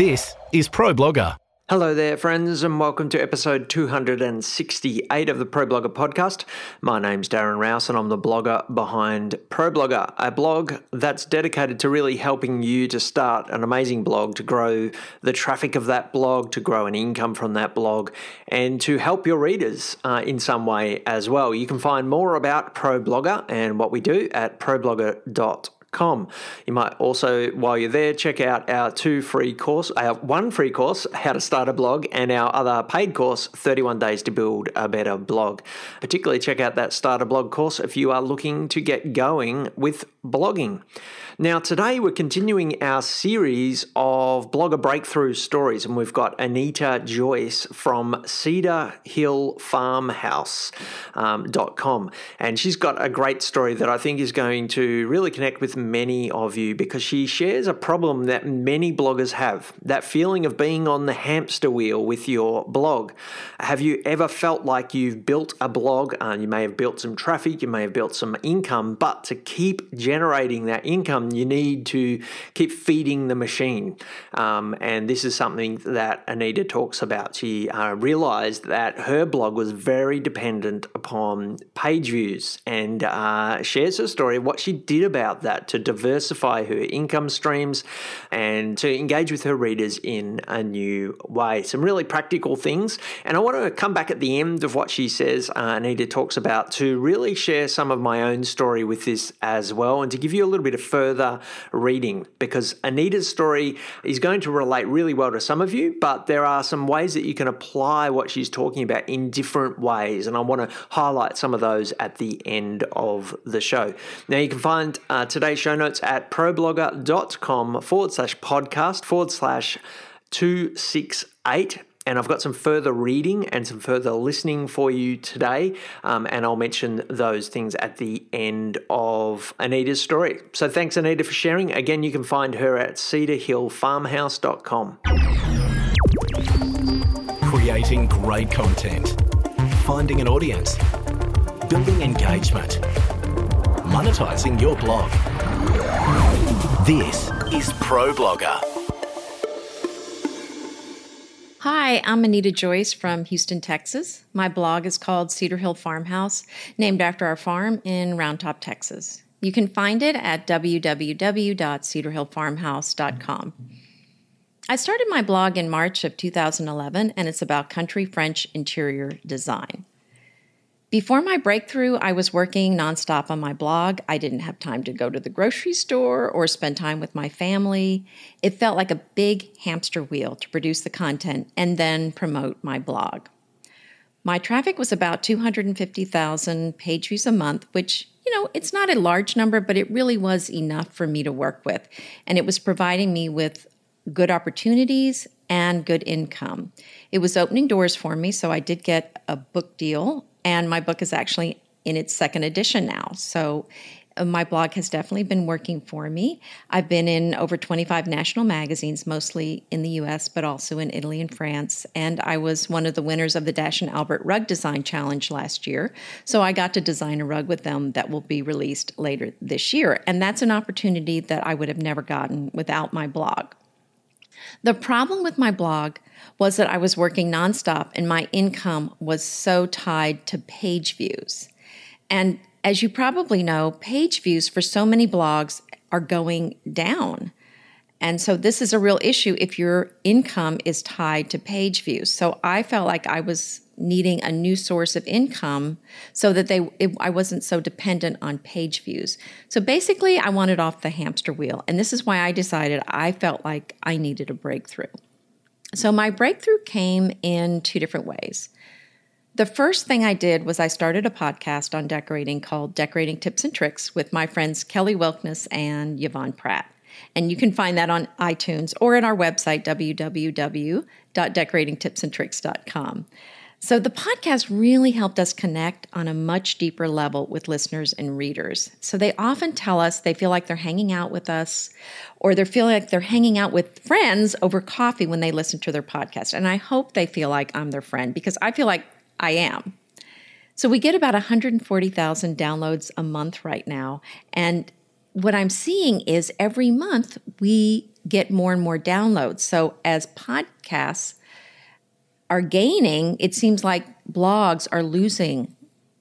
This is Pro Blogger. Hello there, friends, and welcome to episode 268 of the Pro Blogger podcast. My name's Darren Rowse, and I'm the blogger behind Pro Blogger, a blog that's dedicated to really helping you to start an amazing blog, to grow the traffic of that blog, to grow an income from that blog, and to help your readers uh, in some way as well. You can find more about Pro Blogger and what we do at problogger.com Com. You might also, while you're there, check out our two free course, our one free course, How to Start a Blog, and our other paid course, 31 Days to Build a Better Blog. Particularly check out that Start a Blog course if you are looking to get going with blogging. Now, today we're continuing our series of blogger breakthrough stories, and we've got Anita Joyce from Cedar Hill Farmhouse.com. Um, and she's got a great story that I think is going to really connect with many of you because she shares a problem that many bloggers have that feeling of being on the hamster wheel with your blog. Have you ever felt like you've built a blog? Uh, you may have built some traffic, you may have built some income, but to keep generating that income, you need to keep feeding the machine. Um, and this is something that Anita talks about. She uh, realized that her blog was very dependent upon page views and uh, shares her story of what she did about that to diversify her income streams and to engage with her readers in a new way. Some really practical things. And I want to come back at the end of what she says, uh, Anita talks about, to really share some of my own story with this as well and to give you a little bit of further further reading because Anita's story is going to relate really well to some of you, but there are some ways that you can apply what she's talking about in different ways. And I want to highlight some of those at the end of the show. Now, you can find uh, today's show notes at problogger.com forward slash podcast forward slash 268 and I've got some further reading and some further listening for you today. Um, and I'll mention those things at the end of Anita's story. So thanks, Anita, for sharing. Again, you can find her at cedarhillfarmhouse.com. Creating great content, finding an audience, building engagement, monetizing your blog. This is Pro Hi, I'm Anita Joyce from Houston, Texas. My blog is called Cedar Hill Farmhouse, named after our farm in Round Top, Texas. You can find it at www.cedarhillfarmhouse.com. I started my blog in March of 2011, and it's about country French interior design. Before my breakthrough, I was working nonstop on my blog. I didn't have time to go to the grocery store or spend time with my family. It felt like a big hamster wheel to produce the content and then promote my blog. My traffic was about 250,000 page views a month, which, you know, it's not a large number, but it really was enough for me to work with. And it was providing me with good opportunities and good income. It was opening doors for me, so I did get a book deal and my book is actually in its second edition now. So uh, my blog has definitely been working for me. I've been in over 25 national magazines, mostly in the US, but also in Italy and France. And I was one of the winners of the Dash and Albert Rug Design Challenge last year. So I got to design a rug with them that will be released later this year. And that's an opportunity that I would have never gotten without my blog. The problem with my blog was that I was working nonstop and my income was so tied to page views. And as you probably know, page views for so many blogs are going down. And so this is a real issue if your income is tied to page views. So I felt like I was needing a new source of income so that they it, I wasn't so dependent on page views. So basically I wanted off the hamster wheel. And this is why I decided I felt like I needed a breakthrough. So my breakthrough came in two different ways. The first thing I did was I started a podcast on decorating called Decorating Tips and Tricks with my friends Kelly Wilkniss and Yvonne Pratt. And you can find that on iTunes or at our website, www.decoratingtipsandtricks.com. So the podcast really helped us connect on a much deeper level with listeners and readers. So they often tell us they feel like they're hanging out with us or they feel like they're hanging out with friends over coffee when they listen to their podcast. And I hope they feel like I'm their friend because I feel like I am. So we get about 140,000 downloads a month right now. And what I'm seeing is every month we get more and more downloads. So as podcasts are gaining, it seems like blogs are losing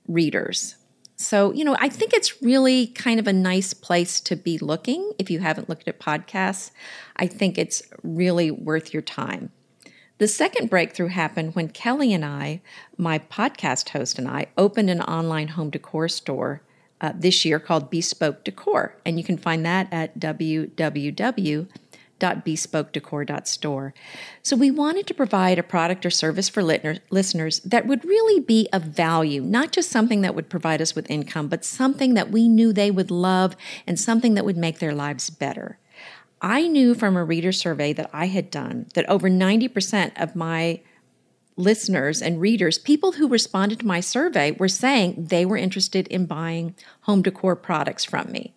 readers. So, you know, I think it's really kind of a nice place to be looking. If you haven't looked at podcasts, I think it's really worth your time. The second breakthrough happened when Kelly and I, my podcast host and I, opened an online home decor store uh, this year called Bespoke Decor. And you can find that at www.bespokedecor.store. So we wanted to provide a product or service for listeners that would really be of value, not just something that would provide us with income, but something that we knew they would love and something that would make their lives better. I knew from a reader survey that I had done that over 90% of my listeners and readers, people who responded to my survey were saying they were interested in buying home decor products from me.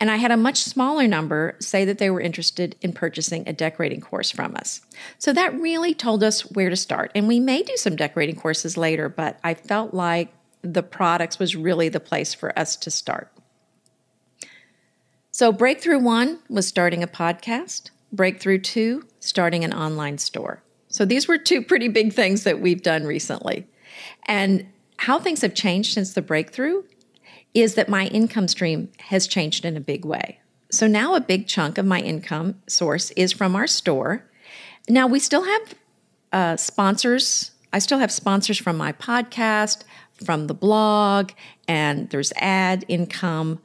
And I had a much smaller number say that they were interested in purchasing a decorating course from us. So that really told us where to start. And we may do some decorating courses later, but I felt like the products was really the place for us to start. So, breakthrough one was starting a podcast, breakthrough two, starting an online store. So these were two pretty big things that we've done recently. And how things have changed since the breakthrough is that my income stream has changed in a big way. So now a big chunk of my income source is from our store. Now we still have uh, sponsors. I still have sponsors from my podcast, from the blog, and there's ad income.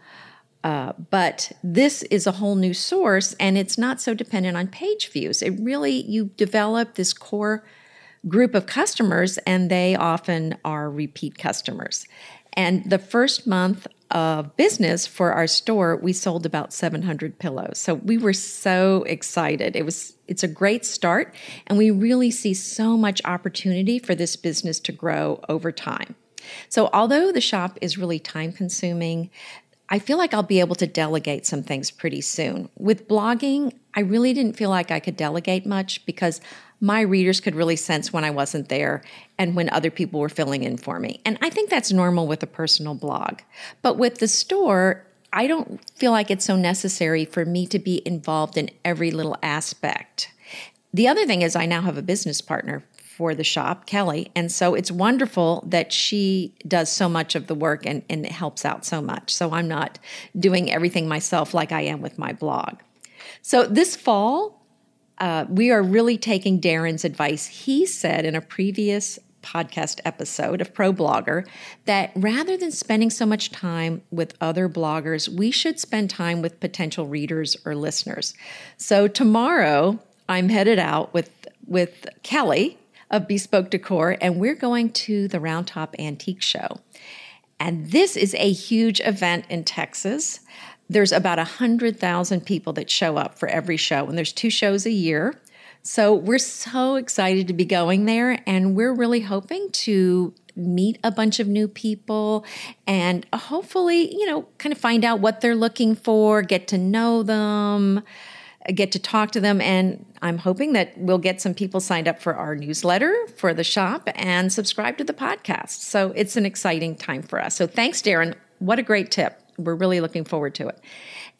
Uh, but this is a whole new source and it's not so dependent on page views. It really, you develop this core group of customers and they often are repeat customers. And the first month of business for our store, we sold about 700 pillows. So we were so excited. It was it's a great start and we really see so much opportunity for this business to grow over time. So, although the shop is really time consuming, I feel like I'll be able to delegate some things pretty soon. With blogging, I really didn't feel like I could delegate much because my readers could really sense when I wasn't there and when other people were filling in for me. And I think that's normal with a personal blog. But with the store, I don't feel like it's so necessary for me to be involved in every little aspect. The other thing is, I now have a business partner for the shop, Kelly. And so it's wonderful that she does so much of the work and, and helps out so much. So I'm not doing everything myself like I am with my blog. So this fall, uh, we are really taking Darren's advice. He said in a previous podcast episode of Pro Blogger that rather than spending so much time with other bloggers, we should spend time with potential readers or listeners. So tomorrow, I'm headed out with with Kelly of Bespoke Decor, and we're going to the Roundtop Antique Show. And this is a huge event in Texas. There's about 100,000 people that show up for every show, and there's two shows a year. So we're so excited to be going there, and we're really hoping to meet a bunch of new people and hopefully, you know, kind of find out what they're looking for, get to know them get to talk to them. And I'm hoping that we'll get some people signed up for our newsletter for the shop and subscribe to the podcast. So it's an exciting time for us. So thanks, Darren. What a great tip. We're really looking forward to it.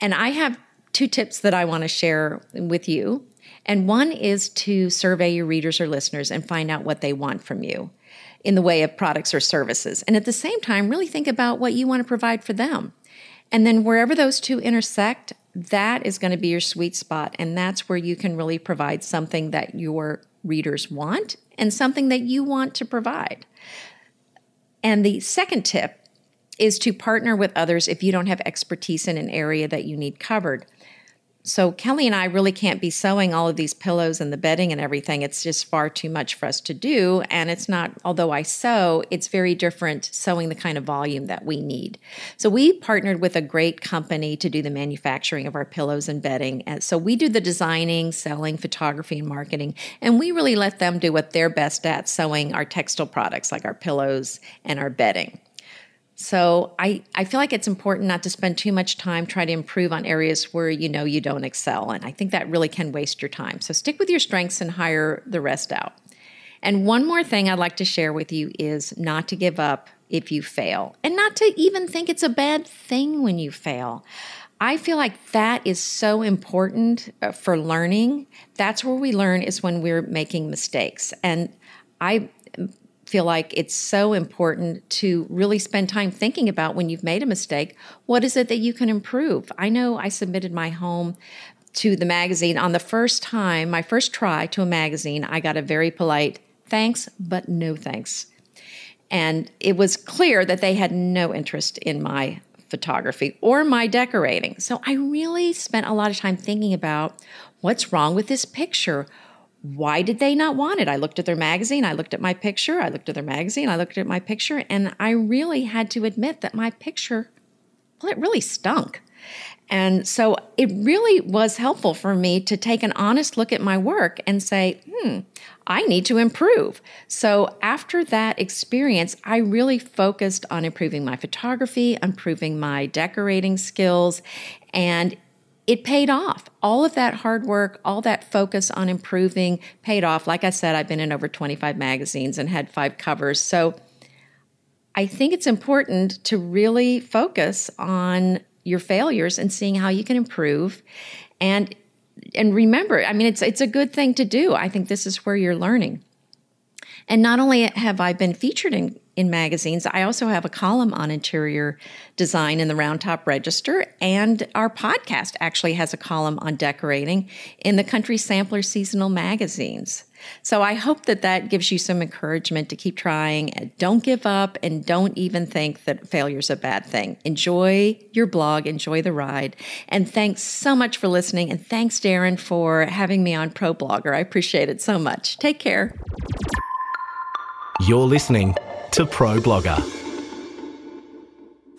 And I have two tips that I want to share with you. And one is to survey your readers or listeners and find out what they want from you in the way of products or services. And at the same time, really think about what you want to provide for them. And then wherever those two intersect, that is going to be your sweet spot. And that's where you can really provide something that your readers want and something that you want to provide. And the second tip is to partner with others if you don't have expertise in an area that you need covered so Kelly and I really can't be sewing all of these pillows and the bedding and everything. It's just far too much for us to do. And it's not, although I sew, it's very different sewing the kind of volume that we need. So we partnered with a great company to do the manufacturing of our pillows and bedding. And so we do the designing, selling, photography, and marketing. And we really let them do what they're best at sewing our textile products like our pillows and our bedding. So I, I feel like it's important not to spend too much time trying to improve on areas where you know you don't excel. And I think that really can waste your time. So stick with your strengths and hire the rest out. And one more thing I'd like to share with you is not to give up if you fail and not to even think it's a bad thing when you fail. I feel like that is so important uh, for learning. That's where we learn is when we're making mistakes. And I feel like it's so important to really spend time thinking about when you've made a mistake, what is it that you can improve? I know I submitted my home to the magazine on the first time, my first try to a magazine, I got a very polite thanks, but no thanks. And it was clear that they had no interest in my photography or my decorating. So I really spent a lot of time thinking about what's wrong with this picture. Why did they not want it? I looked at their magazine, I looked at my picture, I looked at their magazine, I looked at my picture, and I really had to admit that my picture, well, it really stunk. And so it really was helpful for me to take an honest look at my work and say, hmm, I need to improve. So after that experience, I really focused on improving my photography, improving my decorating skills, and it paid off. All of that hard work, all that focus on improving paid off. Like I said, I've been in over 25 magazines and had five covers. So I think it's important to really focus on your failures and seeing how you can improve. And and remember, I mean it's it's a good thing to do. I think this is where you're learning. And not only have I been featured in in magazines. I also have a column on interior design in the Round Top Register, and our podcast actually has a column on decorating in the Country Sampler seasonal magazines. So I hope that that gives you some encouragement to keep trying. Don't give up and don't even think that failure is a bad thing. Enjoy your blog, enjoy the ride. And thanks so much for listening. And thanks, Darren, for having me on ProBlogger. I appreciate it so much. Take care. You're listening to ProBlogger.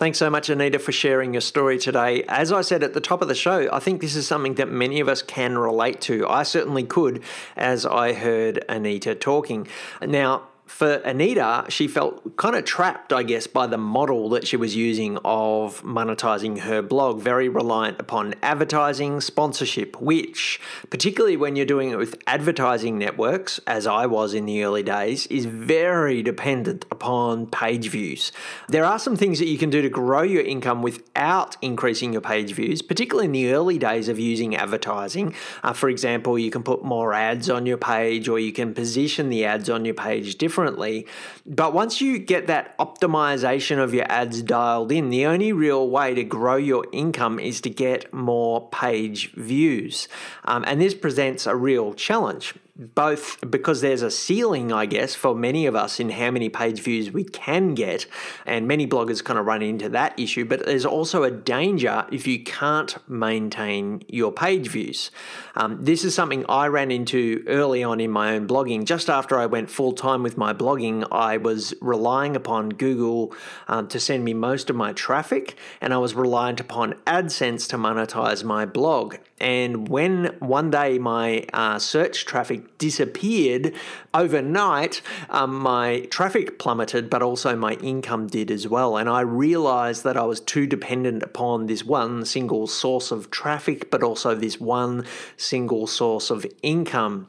Thanks so much, Anita, for sharing your story today. As I said at the top of the show, I think this is something that many of us can relate to. I certainly could as I heard Anita talking. Now, for Anita, she felt kind of trapped, I guess, by the model that she was using of monetizing her blog, very reliant upon advertising, sponsorship, which, particularly when you're doing it with advertising networks, as I was in the early days, is very dependent upon page views. There are some things that you can do to grow your income without increasing your page views, particularly in the early days of using advertising. Uh, for example, you can put more ads on your page or you can position the ads on your page differently differently. But once you get that optimization of your ads dialed in, the only real way to grow your income is to get more page views. Um, and this presents a real challenge both because there's a ceiling, I guess, for many of us in how many page views we can get, and many bloggers kind of run into that issue, but there's also a danger if you can't maintain your page views. Um, this is something I ran into early on in my own blogging. Just after I went full time with my blogging, I was relying upon Google um, to send me most of my traffic, and I was reliant upon AdSense to monetize my blog. And when one day my uh, search traffic disappeared overnight, um, my traffic plummeted, but also my income did as well. And I realized that I was too dependent upon this one single source of traffic, but also this one single source of income.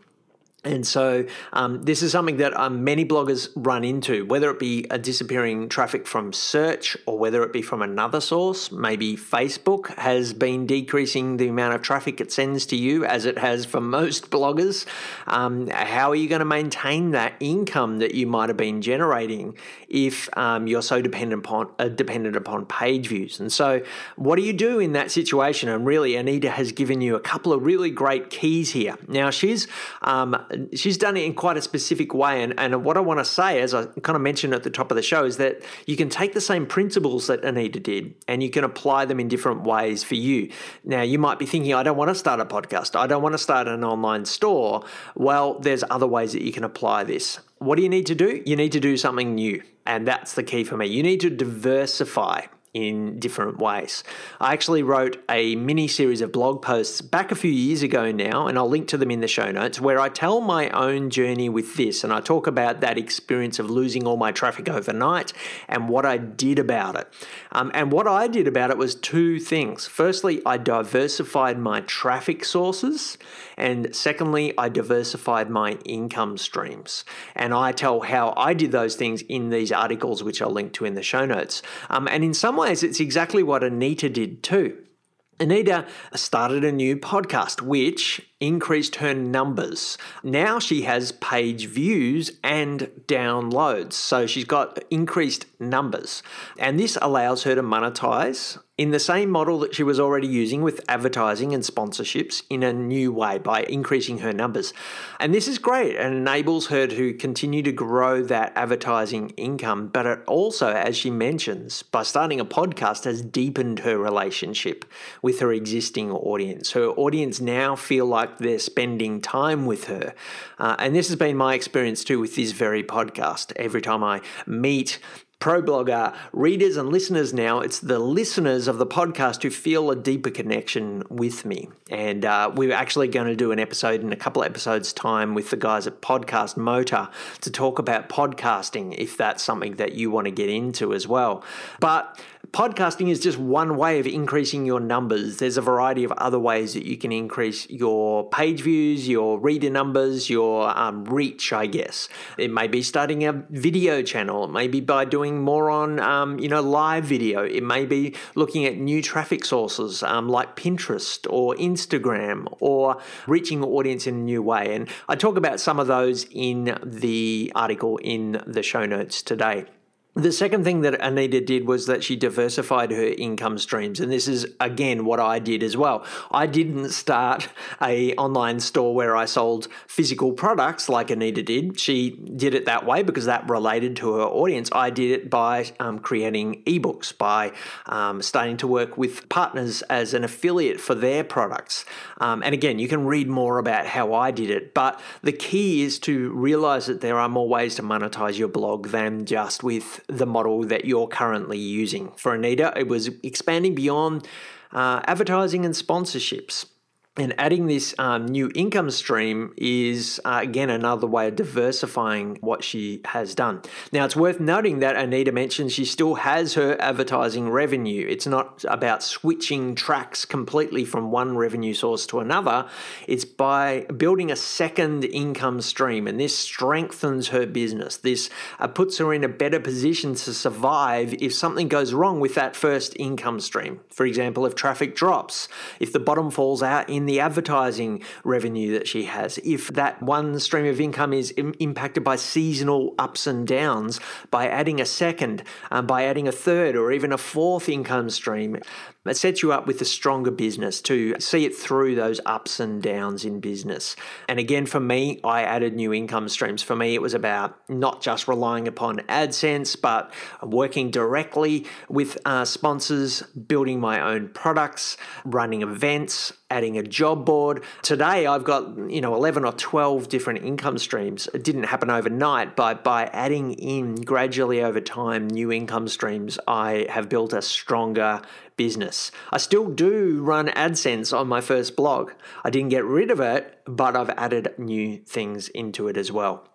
And so, um, this is something that um, many bloggers run into, whether it be a disappearing traffic from search or whether it be from another source. Maybe Facebook has been decreasing the amount of traffic it sends to you, as it has for most bloggers. Um, how are you going to maintain that income that you might have been generating if um, you're so dependent upon uh, dependent upon page views? And so, what do you do in that situation? And really, Anita has given you a couple of really great keys here. Now, she's um, she's done it in quite a specific way. And, and what I want to say, as I kind of mentioned at the top of the show, is that you can take the same principles that Anita did and you can apply them in different ways for you. Now, you might be thinking, I don't want to start a podcast, I don't want to start an online store. Well, there's other ways that you can apply this. What do you need to do? You need to do something new. And that's the key for me. You need to diversify in different ways. I actually wrote a mini series of blog posts back a few years ago now, and I'll link to them in the show notes, where I tell my own journey with this and I talk about that experience of losing all my traffic overnight and what I did about it. Um, and what I did about it was two things. Firstly, I diversified my traffic sources, and secondly, I diversified my income streams. And I tell how I did those things in these articles, which I'll link to in the show notes. Um, and in some ways, it's exactly what Anita did too. Anita started a new podcast, which increased her numbers. Now she has page views and downloads. So she's got increased numbers. And this allows her to monetize in the same model that she was already using with advertising and sponsorships in a new way by increasing her numbers. And this is great and enables her to continue to grow that advertising income. But it also, as she mentions, by starting a podcast, has deepened her relationship with her existing audience. Her audience now feel like they're spending time with her. Uh, and this has been my experience too with this very podcast. Every time I meet ProBlogger readers and listeners now, it's the listeners of the podcast who feel a deeper connection with me. And uh, we're actually going to do an episode in a couple of episodes' time with the guys at Podcast Motor to talk about podcasting if that's something that you want to get into as well. But podcasting is just one way of increasing your numbers. There's a variety of other ways that you can increase your page views, your reader numbers, your um, reach, I guess. It may be starting a video channel. It may be by doing more on, um, you know, live video. It may be looking at new traffic sources um, like Pinterest or Instagram or reaching an audience in a new way. And I talk about some of those in the article in the show notes today. The second thing that Anita did was that she diversified her income streams, and this is again what I did as well. I didn't start a online store where I sold physical products like Anita did. She did it that way because that related to her audience. I did it by um, creating ebooks, by um, starting to work with partners as an affiliate for their products. Um, and again, you can read more about how I did it, but the key is to realize that there are more ways to monetize your blog than just with the model that you're currently using. For Anita, it was expanding beyond uh, advertising and sponsorships. And adding this um, new income stream is, uh, again, another way of diversifying what she has done. Now, it's worth noting that Anita mentioned she still has her advertising revenue. It's not about switching tracks completely from one revenue source to another, it's by building a second income stream. And this strengthens her business. This uh, puts her in a better position to survive if something goes wrong with that first income stream. For example, if traffic drops, if the bottom falls out in the advertising revenue that she has, if that one stream of income is Im- impacted by seasonal ups and downs, by adding a second, um, by adding a third, or even a fourth income stream, it sets you up with a stronger business to see it through those ups and downs in business. And again, for me, I added new income streams. For me, it was about not just relying upon AdSense, but working directly with uh, sponsors, building my own products, running events, adding a job board. Today I've got, you know, 11 or 12 different income streams. It didn't happen overnight, but by adding in gradually over time new income streams, I have built a stronger business. I still do run AdSense on my first blog. I didn't get rid of it, but I've added new things into it as well.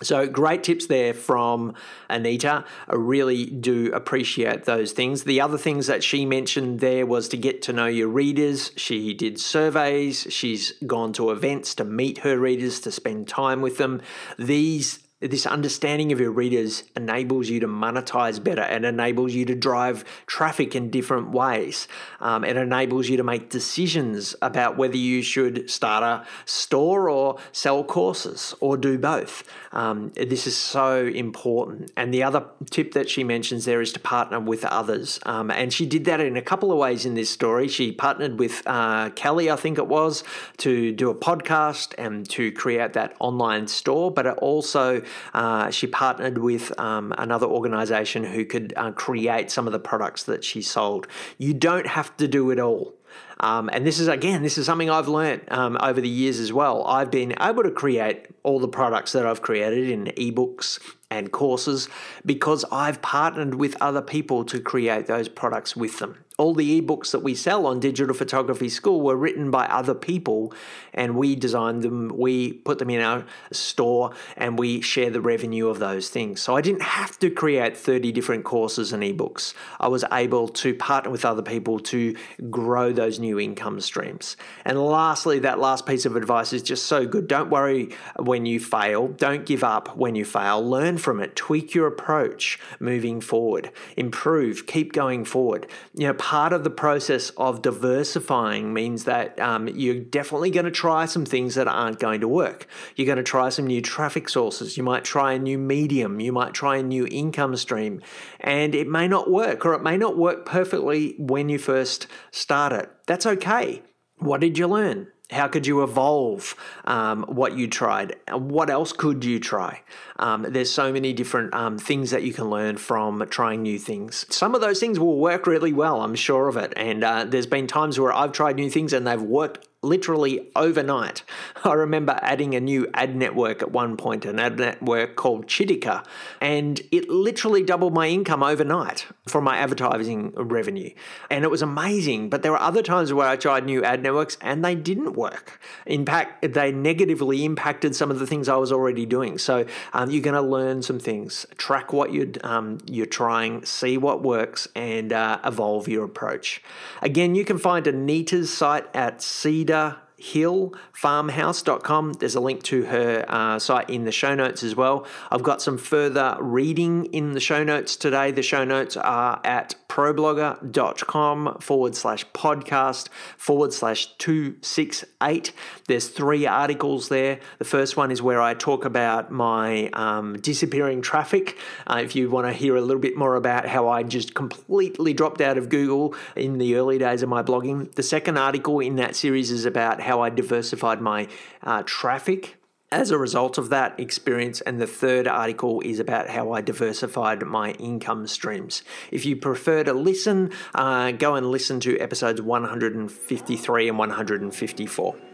So, great tips there from Anita. I really do appreciate those things. The other things that she mentioned there was to get to know your readers. She did surveys, she's gone to events to meet her readers, to spend time with them. These this understanding of your readers enables you to monetize better and enables you to drive traffic in different ways. Um, it enables you to make decisions about whether you should start a store or sell courses or do both. Um, this is so important. And the other tip that she mentions there is to partner with others. Um, and she did that in a couple of ways in this story. She partnered with uh, Kelly, I think it was, to do a podcast and to create that online store, but it also uh, she partnered with um, another organization who could uh, create some of the products that she sold. You don't have to do it all. Um, and this is, again, this is something I've learned um, over the years as well. I've been able to create all the products that I've created in ebooks and courses because I've partnered with other people to create those products with them all the ebooks that we sell on Digital Photography School were written by other people, and we designed them, we put them in our store, and we share the revenue of those things. So I didn't have to create 30 different courses and ebooks. I was able to partner with other people to grow those new income streams. And lastly, that last piece of advice is just so good. Don't worry when you fail, don't give up when you fail. Learn from it, tweak your approach moving forward, improve, keep going forward. You know, part of the process of diversifying means that um, you're definitely going to try some things that aren't going to work. You're going to try some new traffic sources. You might try a new medium. You might try a new income stream. And it may not work, or it may not work perfectly when you first start it. That's okay. What did you learn? How could you evolve um, what you tried? What else could you try? Um, there's so many different um, things that you can learn from trying new things. Some of those things will work really well, I'm sure of it. And uh, there's been times where I've tried new things and they've worked literally overnight. I remember adding a new ad network at one point, an ad network called Chitika, and it literally doubled my income overnight from my advertising revenue. And it was amazing. But there were other times where I tried new ad networks and they didn't work. In fact, they negatively impacted some of the things I was already doing. So um, you're going to learn some things, track what you're, um, you're trying, see what works, and uh, evolve your approach. Again, you can find Anita's site at seed hillfarmhouse.com. There's a link to her uh, site in the show notes as well. I've got some further reading in the show notes today. The show notes are at problogger.com forward slash podcast forward slash 268. There's three articles there. The first one is where I talk about my um, disappearing traffic. Uh, if you want to hear a little bit more about how I just completely dropped out of Google in the early days of my blogging. The second article in that series is about how I diversified my uh, traffic as a result of that experience. And the third article is about how I diversified my income streams. If you prefer to listen, uh, go and listen to episodes 153 and 154.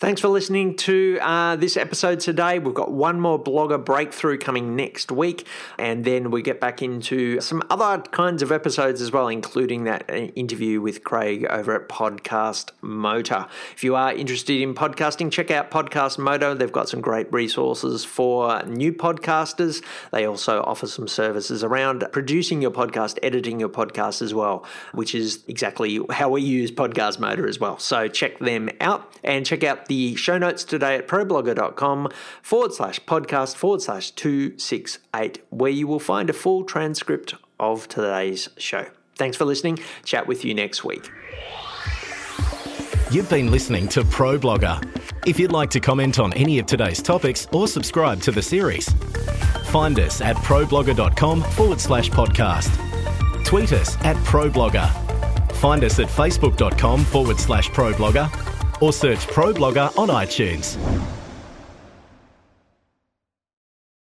Thanks for listening to uh, this episode today. We've got one more blogger breakthrough coming next week, and then we get back into some other kinds of episodes as well, including that uh, interview with Craig over at Podcast Motor. If you are interested in podcasting, check out Podcast Motor. They've got some great resources for new podcasters. They also offer some services around producing your podcast, editing your podcast as well, which is exactly how we use Podcast Motor as well. So check them out and check out the show notes today at problogger.com forward slash podcast forward slash 268, where you will find a full transcript of today's show. Thanks for listening. Chat with you next week. You've been listening to Pro Blogger. If you'd like to comment on any of today's topics or subscribe to the series, find us at problogger.com forward slash podcast. Tweet us at ProBlogger. Find us at facebook.com forward slash ProBlogger or search ProBlogger on iTunes.